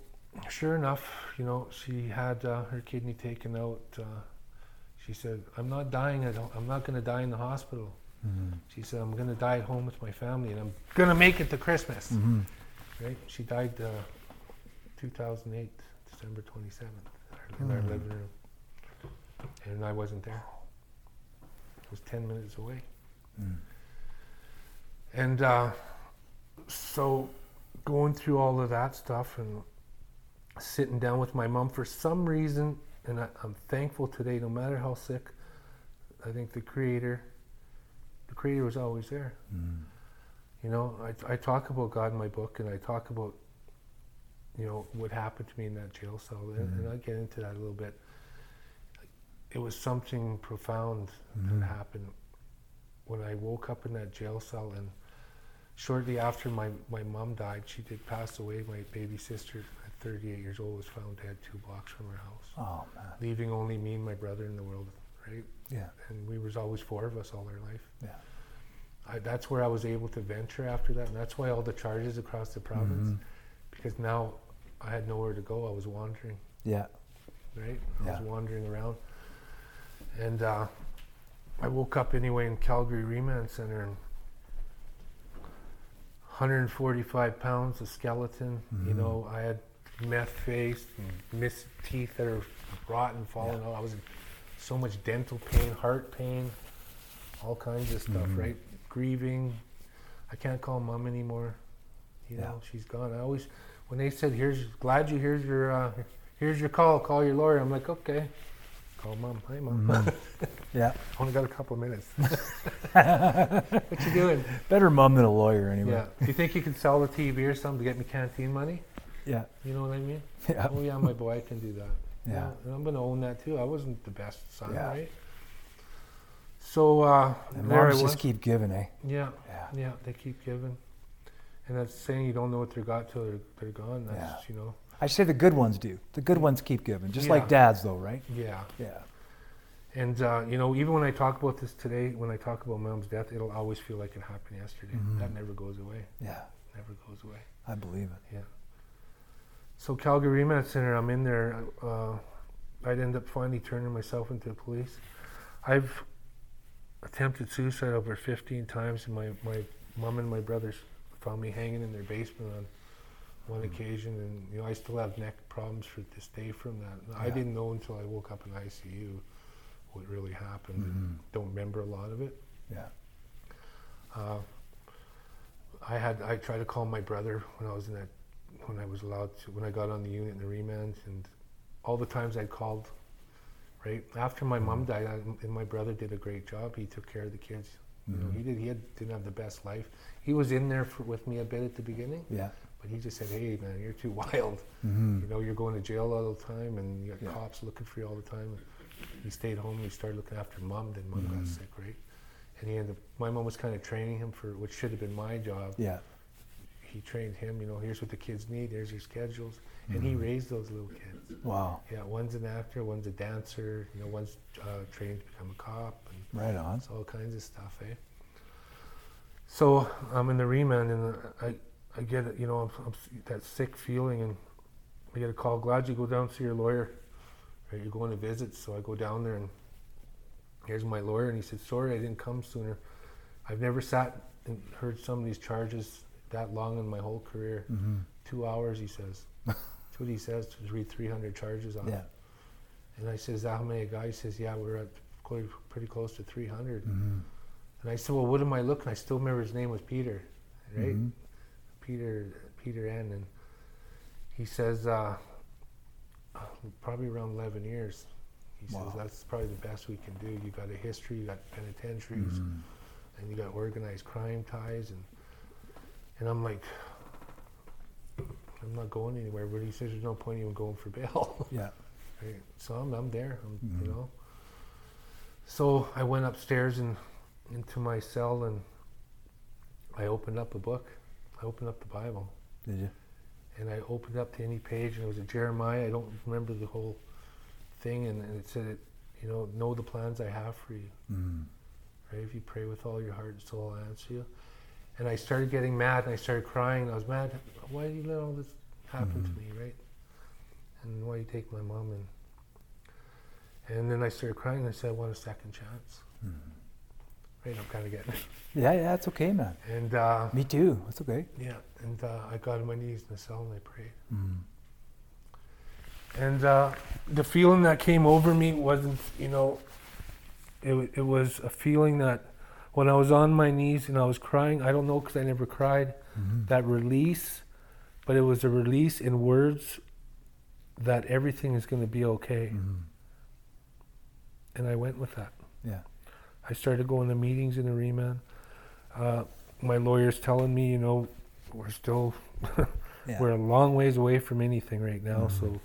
sure enough, you know, she had uh, her kidney taken out. Uh, she said, "I'm not dying. At, ho- I'm not going to die in the hospital." Mm-hmm. She said, "I'm going to die at home with my family, and I'm going to make it to Christmas." Mm-hmm. Right? She died uh, 2008, December 27th, in our Hmm. living room. And I wasn't there. It was 10 minutes away. Mm. And uh, so going through all of that stuff and sitting down with my mom for some reason, and I, I'm thankful today, no matter how sick, I think the Creator, the Creator was always there. Mm. You know, I, I talk about God in my book, and I talk about, you know, what happened to me in that jail cell, and, and Mhm. I'll get into that a little bit. It was something profound Mhm. that happened when I woke up in that jail cell, and shortly after my, my mom died, she did pass away. My baby sister, at 38 years old, was found dead two blocks from her house, Oh man. leaving only me and my brother in the world, right? Yeah. And we was always four of us all our life. Yeah. I, that's where I was able to venture after that, and that's why all the charges across the province, Mhm. because now I had nowhere to go. I was wandering, Yeah. right? I was wandering around, and uh, I woke up anyway in Calgary Remand Center, and 145 pounds of skeleton. You Mhm. know, I had meth face, and missed teeth that are rotten, falling out. I was in so much dental pain, heart pain, all kinds of stuff, Mhm. right? Grieving. I can't call mom anymore. You Yeah. know, she's gone. I always, when they said, "Here's glad you here's your uh, here's your call. Call your lawyer." I'm like, okay. Call mom. Hi, mom. Mhm. Yeah. Only got a couple of minutes. what you doing? Better mum than a lawyer anyway. Yeah. Do you think you can sell the TV or something to get me canteen money? Yeah. You know what I mean? Yeah. Oh yeah, my boy, I can do that. You Yeah. and I'm gonna own that too. I wasn't the best son, Yeah. right? So uh, And there moms just keep giving, eh? yeah, Yeah. yeah, they keep giving. And that's saying you don't know what they got till they're, they're gone. That's Yeah. you know. I say the good ones do. The good ones keep giving, just Yeah. like dads, though, right? Yeah. Yeah. And uh, you know, even when I talk about this today, when I talk about mom's death, it'll always feel like it happened yesterday. Mhm. That never goes away. Yeah. Never goes away. I believe it. Yeah. So Calgary Remand Center, I'm in there. Uh, I'd end up finally turning myself into the police. I've attempted suicide over 15 times, and my, my mom and my brothers found me hanging in their basement on one occasion, and you know I still have neck problems for this day from that. I Yeah. didn't know until I woke up in ICU what really happened. and Mhm. Don't remember a lot of it. Yeah. Uh, I had I tried to call my brother when I was in that when I was allowed to when I got on the unit in the remand and all the times I called. Right after my mom died, I, and my brother did a great job. He took care of the kids. You know, he did. He had, didn't have the best life. He was in there for, with me a bit at the beginning, Yeah. But he just said, "Hey, man, you're too wild. Mm-hmm. You know, you're going to jail all the time, and you got Yeah. cops looking for you all the time." He stayed home. And he started looking after mom. Then mom got Mhm. sick, right? And he ended. Up, my mom was kind of training him for what should have been my job. Yeah. He trained him. You know, here's what the kids need. Here's your schedules, and he Mhm. raised those little kids. Wow. Yeah, one's an actor, one's a dancer. You know, one's uh, trained to become a cop, and Right on. all kinds of stuff, eh? So I'm in the remand, and I, I get it, you know, I'm, I'm, that sick feeling, and I get a call. Glad you go down to see your lawyer. Right, you're going to visit, so I go down there, and here's my lawyer, and he said, "Sorry, I didn't come sooner. I've never sat and heard some of these charges that long in my whole career. Mm-hmm. Two hours," he says. That's what he says to read 300 charges on. Yeah. And I says, "How many guys?" He says, "Yeah, we're at quite, pretty close to 300." Mm-hmm. And I said, "Well, what am I looking?" I still remember his name was Peter, right? Mhm. Peter, Peter N. And he says, uh, "Probably around 11 years." He says, "That's probably the best we can do. You got a history, you got penitentiaries, Mhm. and you got organized crime ties." And and I'm like, "I'm not going anywhere." But he says, "There's no point even going for bail." Yeah. Right. So I'm, I'm there, I'm, Mhm. you know. So I went upstairs and into my cell and I opened up a book. I opened up the Bible Did you? and I opened up to any page and it was a Jeremiah. I don't remember the whole thing and, and it said, it, you know, know the plans I have for you. Mm. Right? If you pray with all your heart and soul, I'll answer you. And I started getting mad and I started crying. I was mad. Why did you let all this happen Mhm. to me, right? And why you take my mom and and then I started crying and I said, I want a second chance. Mhm. Right? I'm kind of getting it. Yeah, yeah, it's okay, man. And uh, Me too. It's okay. yeah, and uh, I got on my knees in the cell and I prayed. Mm. And uh, the feeling that came over me wasn't, you know, it, it was a feeling that when I was on my knees and I was crying, I don't know because I never cried, Mhm. that release, but it was a release in words that everything is going to be okay. Mhm. And I went with that. Yeah. I started going to meetings in the remand. Uh, my lawyer's telling me, you know, we're still Yeah. we're a long ways away from anything right now. Mhm. So,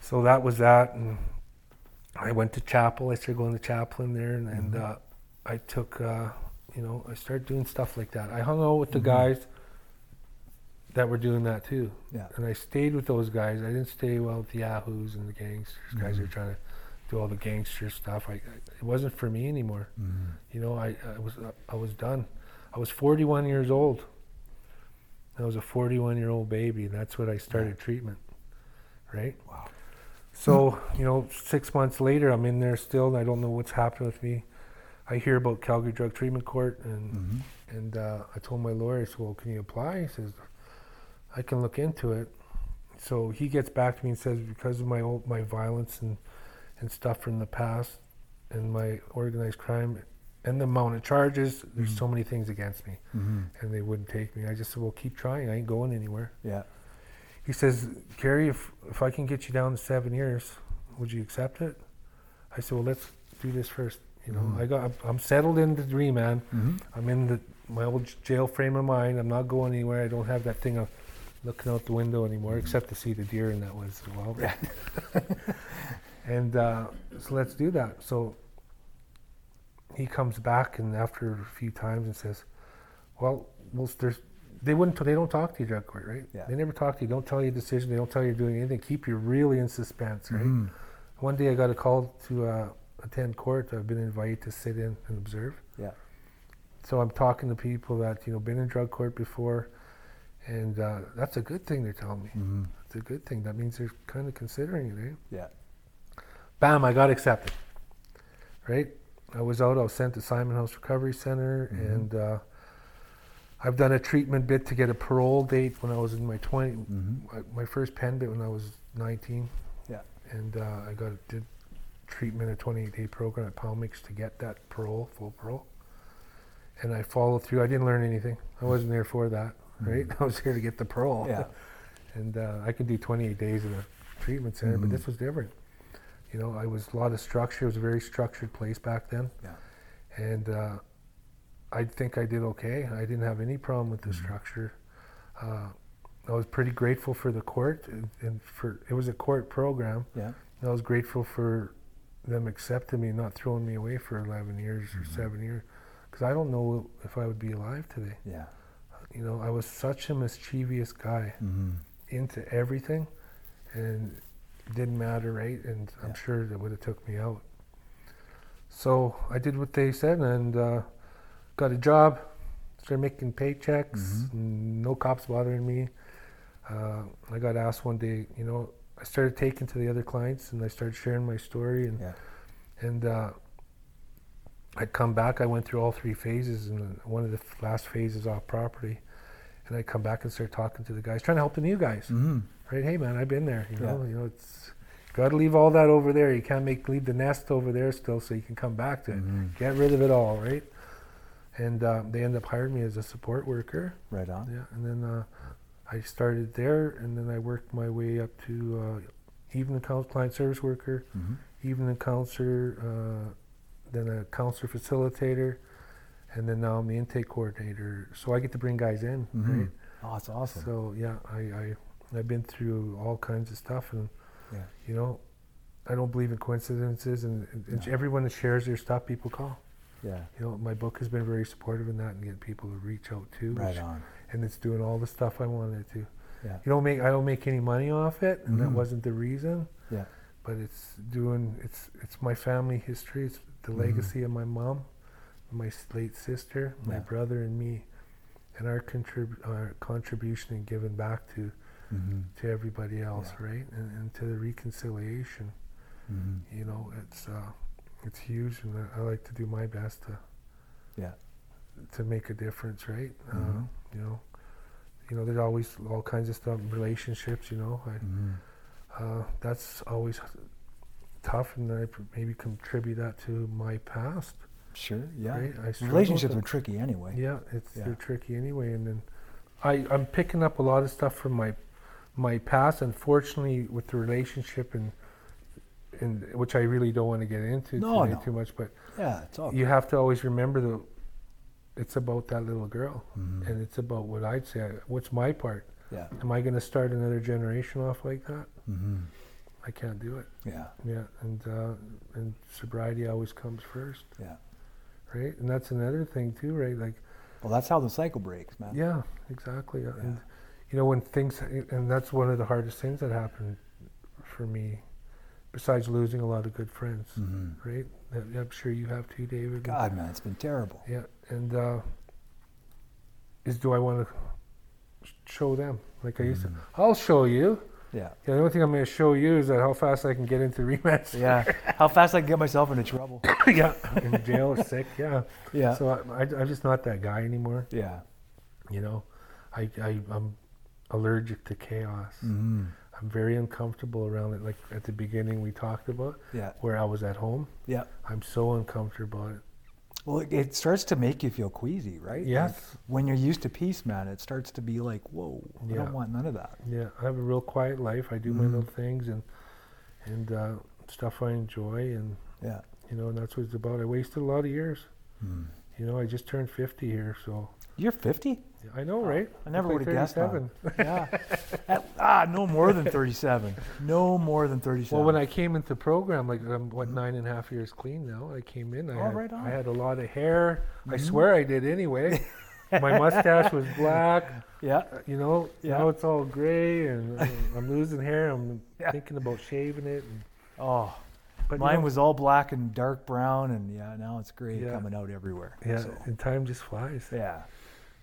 so that was that, and I went to chapel. I started going to chapel in there, and, and Mhm. uh, I took, uh, you know, I started doing stuff like that. I hung out with the Mhm. guys that were doing that too, Yeah. and I stayed with those guys. I didn't stay well with the yahoos and the gangsters. Guys who Mhm. were trying to do all the gangster stuff. I, it wasn't for me anymore. Mhm. You know, I, I was I was done. I was 41 years old. I was a 41 year old baby, and that's when I started treatment. Right. Wow. So you know, six months later, I'm in there still, and I don't know what's happened with me. I hear about Calgary Drug Treatment Court, and Mhm. and uh, I told my lawyer, I said, "Well, can you apply?" He says, "I can look into it." So he gets back to me and says, because of my old, my violence and and stuff from the past, and my organized crime, and the amount of charges, there's Mhm. so many things against me, Mhm. and they wouldn't take me. I just said, "Well, keep trying. I ain't going anywhere." Yeah. He says, "Gary, if if I can get you down to seven years, would you accept it?" I said, "Well, let's do this first. You know, Mhm. I got I'm settled in the remand. Mhm. I'm in the my old jail frame of mind. I'm not going anywhere. I don't have that thing of looking out the window anymore, except to see the deer, and that was well. And uh, so let's do that. So he comes back, and after a few times, and says, "Well, well, there's." They wouldn't. They don't talk to you, drug court, right? Yeah. They never talk to you. Don't tell you a decision. They don't tell you you're doing anything. Keep you really in suspense, right? Mhm. One day I got a call to uh, attend court. I've been invited to sit in and observe. Yeah. So I'm talking to people that you know been in drug court before, and uh, that's a good thing. They're telling me Mhm. it's a good thing. That means they're kind of considering it. Eh? Yeah. Bam! I got accepted. Right. I was out. I was sent to Simon House Recovery Center, Mhm. and uh, I've done a treatment bit to get a parole date when I was in my 20. Mhm. my- first pen bit when I was 19. Yeah. And uh, I got did treatment a 28 day program at Palmix to get that parole, full parole. and I followed through. I didn't learn anything. I wasn't there for that, right? I was here to get the parole. Yeah. and uh, I could do 28 days in a treatment center, but Mhm. this was different. You know, I was a lot of structure. It was a very structured place back then, Yeah. and uh, I think I did okay. I didn't have any problem with the Mhm. structure. Uh, I was pretty grateful for the court, and, and for it was a court program. Yeah. And I was grateful for them accepting me, not throwing me away for 11 years or Mhm. seven years, because I don't know if I would be alive today. Yeah. You know, I was such a mischievous guy Mm-hmm. into everything, and it didn't matter, right? And I'm sure that would have took me out. So I did what they said and uh, got a job. Started making paychecks. Mhm. No cops bothering me. Uh, I got asked one day. You know, I started taking to the other clients and I started sharing my story and Yeah. and uh, I'd come back. I went through all three phases, and one of the last phases off property. And I'd come back and start talking to the guys, trying to help the new guys Mm-hmm. Right? Hey, man, I've been there. You know, Yeah. you know, it's got to leave all that over there. You can't make leave the nest over there still, so you can come back to it. Mhm. Get rid of it all, right? And uh, they end up hiring me as a support worker. Right on. Yeah, and then uh, I started there, and then I worked my way up to uh, evening coun- client service worker, Mm-hmm. evening counselor, uh, then a counselor facilitator, and then now I'm the intake coordinator. So I get to bring guys in, Mhm. right? Oh, that's awesome. So yeah, I, I I've been through all kinds of stuff, and Yeah. you know, I don't believe in coincidences, and, and No. everyone that shares their stuff, people call. yeah. You know, my book has been very supportive in that, and getting people to reach out too, Right which- on. and it's doing all the stuff I wanted to. Yeah. You don't make I don't make any money off it, and that Mhm. wasn't the reason. Yeah. But it's doing it's it's my family history. It's the Mhm. legacy of my mom, my late sister, my Yeah. brother, and me, and our contrib- our contribution and giving back to Mm-hmm. to everybody else, Yeah. right? And, and to the reconciliation. Mm-hmm. You know, it's uh, it's huge, and I, I like to do my best to Yeah. to make a difference, right? Uh, Mhm. you know, you know, there's always all kinds of stuff, relationships. You know, I, Mm-hmm. uh, that's always tough, and I pr- maybe contribute that to my past. Sure. Yeah. Right? Relationships are tricky anyway. Yeah, it's Yeah. they're tricky anyway, and then I I'm picking up a lot of stuff from my my past. Unfortunately, with the relationship and and which I really don't want to get into No, no. too much, but Yeah. It's all. you have to always remember that it's about that little girl, Mhm. and it's about what I'd say. What's my part? Yeah. Am I going to start another generation off like that? Mm-hmm. I can't do it. Yeah. Yeah, and uh, and sobriety always comes first, Yeah. right? And that's another thing too, right? Like, Well, that's how the cycle breaks, man. yeah, exactly. uh, And Yeah. You know when things, and that's one of the hardest things that happened for me, besides losing a lot of good friends, Mm-hmm. right? I'm sure you have too, David. God, man, it's been terrible. Yeah, and uh, is do I want to show them like I used Mhm. to? I'll show you. Yeah. Yeah, the only thing I'm going to show you is that how fast I can get into remand. Yeah. How fast I can get myself into trouble. yeah, in jail or sick. Yeah. Yeah. So I, I, I'm just not that guy anymore. yeah. You know, I, I I'm allergic to chaos. Mm-hmm. I'm very uncomfortable around it. Like at the beginning we talked about, Yeah. where I was at home. Yeah. I'm so uncomfortable. Well, it, it starts to make you feel queasy, right? Like, Yes. when you're used to peace, man, it starts to be like, whoa, I Yeah. don't want none of that. Yeah, I have a real quiet life. I do my Mhm. little things and and uh, stuff I enjoy, and Yeah. you know, and that's what it's about. I wasted a lot of years. Mm. You know, I just turned 50 here, so You're 50? yeah, I know, right? I never would have guessed that. 37. Yeah. At- ah, no more than 37. No more than 37. Well, when I came into program, like I'm what nine and a half years clean now. I came in. I, Oh, had, right on. I had a lot of hair. I Mhm. swear I did anyway. My mustache was black. yeah. uh, You know, Yeah. now it's all gray, and uh, I'm losing hair. I'm Yeah. thinking about shaving it. And, Oh, but you mine know, was all black and dark brown, and yeah, now it's gray Yeah. coming out everywhere. yeah, So, and time just flies. yeah.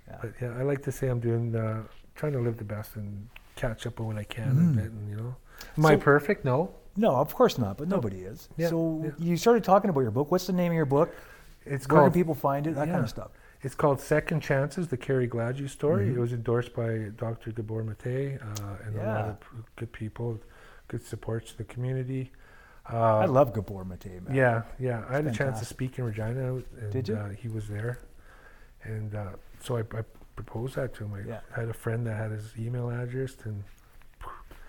Yeah. But yeah, I like to say I'm doing, uh, trying to live the best and catch up on what I can Mhm. a bit, and you know, am I perfect? No, No, of course not, but nobody is. Yeah, so yeah. you started talking about your book. What's the name of your book? it's Where called can people find it? That kind of stuff. It's called Second Chances: The Carrie Gladue Story. Mhm. It was endorsed by Dr. Gabor Mate uh, and a lot of good people, good support to the community. Uh, I love Gabor Mate, man. Yeah, yeah. I had a chance to speak in Regina, and Did you? Uh, he was there, And uh, so I, I proposed that to him. I Yeah. had a friend that had his email address and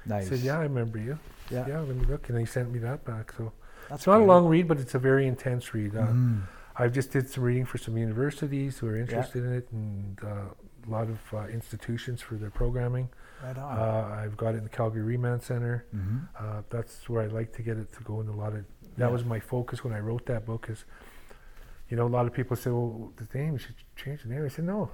Nice. said, "Yeah, I remember you. Yeah. Yeah, let me look." And he sent me that back. So That's it's not a long read, but it's a very intense read. Uh, Mm. I just did some reading for some universities who are interested in it, and uh, a lot of uh, institutions for their programming. Right on. Uh, I've got it in the Calgary Remand Center. mm-hmm. Uh, that's where I like to get it to go in a lot of. That Yeah. was my focus when I wrote that book. Is you know a lot of people say, "Well, the name you should change the name." I said, "No,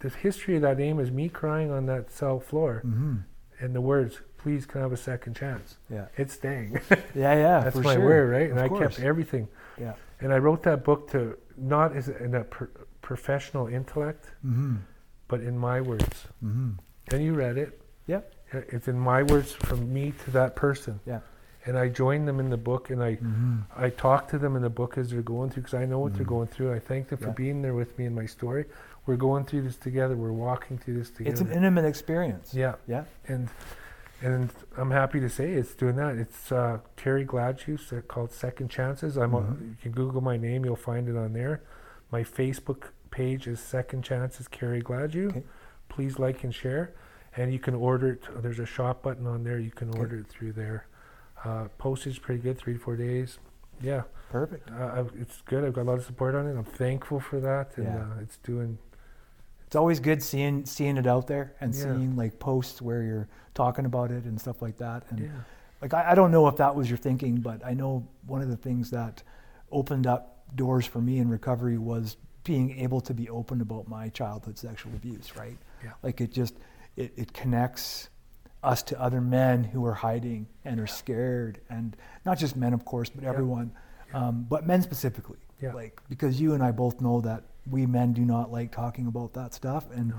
the history of that name is me crying on that cell floor, Mm-hmm. and the words, please can I have a second chance.' Yeah. It's staying. Yeah, yeah. That's for my sure. word, right? And Of I kept everything. Yeah. And I wrote that book to not as in a per, professional intellect, Mm-hmm. but in my words. Mm-hmm. And you read it. Yep. Uh, It's in my words from me to that person. Yeah. And I joined them in the book, and I Mm-hmm. I talk to them in the book as they're going through, because I know what they're Mhm. going through. I thank them for Yeah. being there with me in my story. We're going through this together. We're walking through this together. It's an intimate experience. yeah. Yeah. And and I'm happy to say it's doing that. It's uh, Terry Gladue uh, called Second Chances. I'm on, Mhm. you can Google my name, you'll find it on there. My Facebook page is Second Chances Carrie Gladue. Okay. Please like and share, and you can order it. There's a shop button on there. You can order it through there. Uh, postage is pretty good, three to four days. Yeah, Perfect. uh, it's good. I've got a lot of support on it. I'm thankful for that, and Yeah. uh, it's doing. It's always good seeing seeing it out there and Yeah. seeing like posts where you're talking about it and stuff like that. And Yeah, like I, I don't know if that was your thinking, but I know one of the things that opened up doors for me in recovery was being able to be open about my childhood sexual abuse, right? Yeah. Like it just it, it connects us to other men who are hiding and are scared and not just men of course, but everyone. Um, but men specifically. Yeah. Like because you and I both know that we men do not like talking about that stuff and No.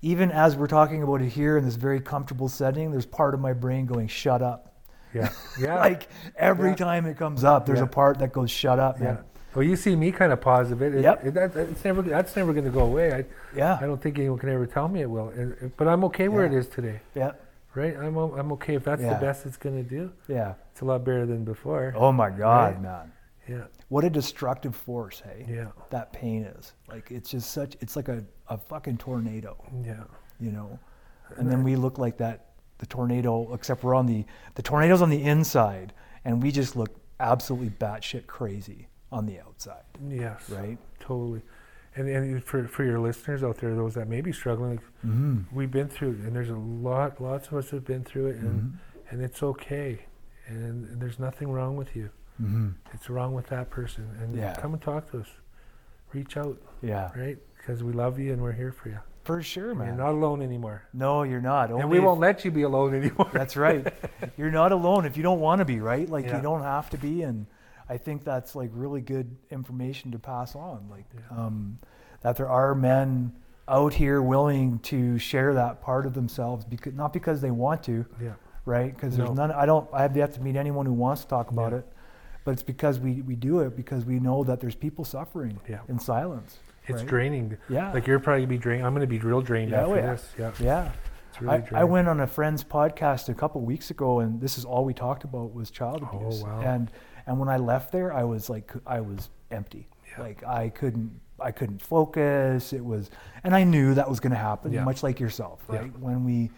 even as we're talking about it here in this very comfortable setting, there's part of my brain going, shut up. yeah, yeah. Like every Yeah. time it comes up, there's Yeah. a part that goes, shut up, Yeah. man. Well, you see me kind of positive. It, it- Yep. it- that, it's never. That's never going to go away. I, Yeah. I don't think anyone can ever tell me it will. And- but I'm okay where it Yeah. is today, Yeah. right? I'm I'm okay if that's Yeah. the best it's going to do. Yeah. It's a lot better than before. Oh my God, Right. man. Yeah, What a destructive force, hey? yeah, That pain is. Like, it's just such, it's like a, a fucking tornado, yeah. you know? And then we look like that, the tornado, except we're on the, the tornado's on the inside, and we just look absolutely batshit crazy on the outside, Yes, right? totally. And and for for your listeners out there, those that may be struggling, like, Mm-hmm. we've been through, and there's a lot, lots of us have been through it, and Mm-hmm. and it's okay, and, and there's nothing wrong with you. Mm-hmm. It's wrong with that person, and Yeah. come and talk to us. Reach out, Yeah. right? Because we love you and we're here for you. For sure, man. You're not alone anymore. no, you're not. and we won't let you be alone anymore. That's right. You're not alone if you don't want to be, right? Like Yeah. you don't have to be, and I think that's like really good information to pass on. Like Yeah. um, that there are men out here willing to share that part of themselves, because not because they want to, yeah. right? Because there's No. none. I don't. I have yet to meet anyone who wants to talk about Yeah. it, but it's because we we do it because we know that there's people suffering in silence. It's right? draining. Yeah. Like you're probably gonna be drained. I'm going to be real drained after oh, yeah. this. Yeah. yeah. It's really I, draining. I went on a friend's podcast a couple weeks ago, and this is all we talked about was child abuse. Oh, abuse. wow. And and when I left there, I was like, I was empty. Yeah. Like I couldn't, I couldn't focus. It was, and I knew that was going to happen, Yeah. much like yourself, Yeah. right? When we,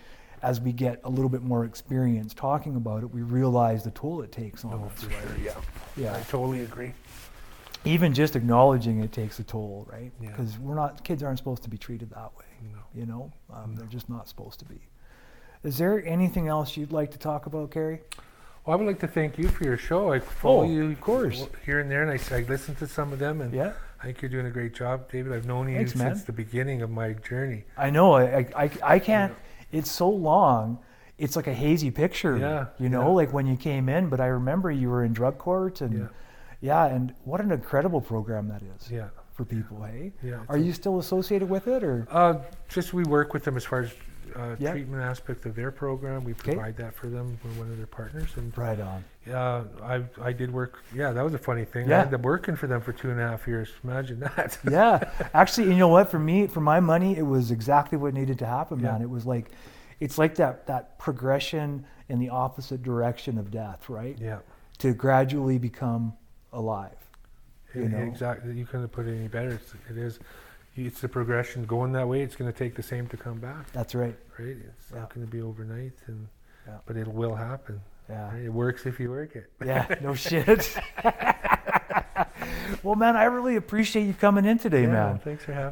as we get a little bit more experience talking about it, we realize the toll it takes on Oh, us. sure. Yeah. Yeah. I totally agree. Even just acknowledging it takes a toll, right? Yeah. Because we're not, kids aren't supposed to be treated that way. No. You know, um, No. they're just not supposed to be. Is there anything else you'd like to talk about, Carrie? Well, I would like to thank you for your show. I follow Oh, you, of course. here and there, and I, I listen to some of them, and Yeah, I think you're doing a great job, David. I've known you Thanks, man. since the beginning of my journey. I know. I, I, I, can't. It's so long. It's like a hazy picture. Yeah, You know, yeah. like when you came in, but I remember you were in drug court, and Yeah. yeah, and what an incredible program that is Yeah. for people. Hey, Yeah. are you still associated with it, or Uh, just we work with them as far as uh, Yeah. treatment aspect of their program. We provide that for them. We're one of their partners, and right on? uh, I I did work. Yeah, that was a funny thing. Yeah. I ended up working for them for two and a half years. Imagine that. yeah, actually, you know what? For me, for my money, it was exactly what needed to happen, man. It was like, it's like that that progression in the opposite direction of death, right? yeah. To gradually become alive. You know? Exactly. You couldn't put it any better. It's, it is. It's the progression going that way. It's going to take the same to come back, That's right. right? It's Yeah. not going to be overnight, and Yeah. but it will happen. Yeah. right? It works if you work it. Yeah, no shit. well, man, I really appreciate you coming in today, Yeah, man. Thanks for having.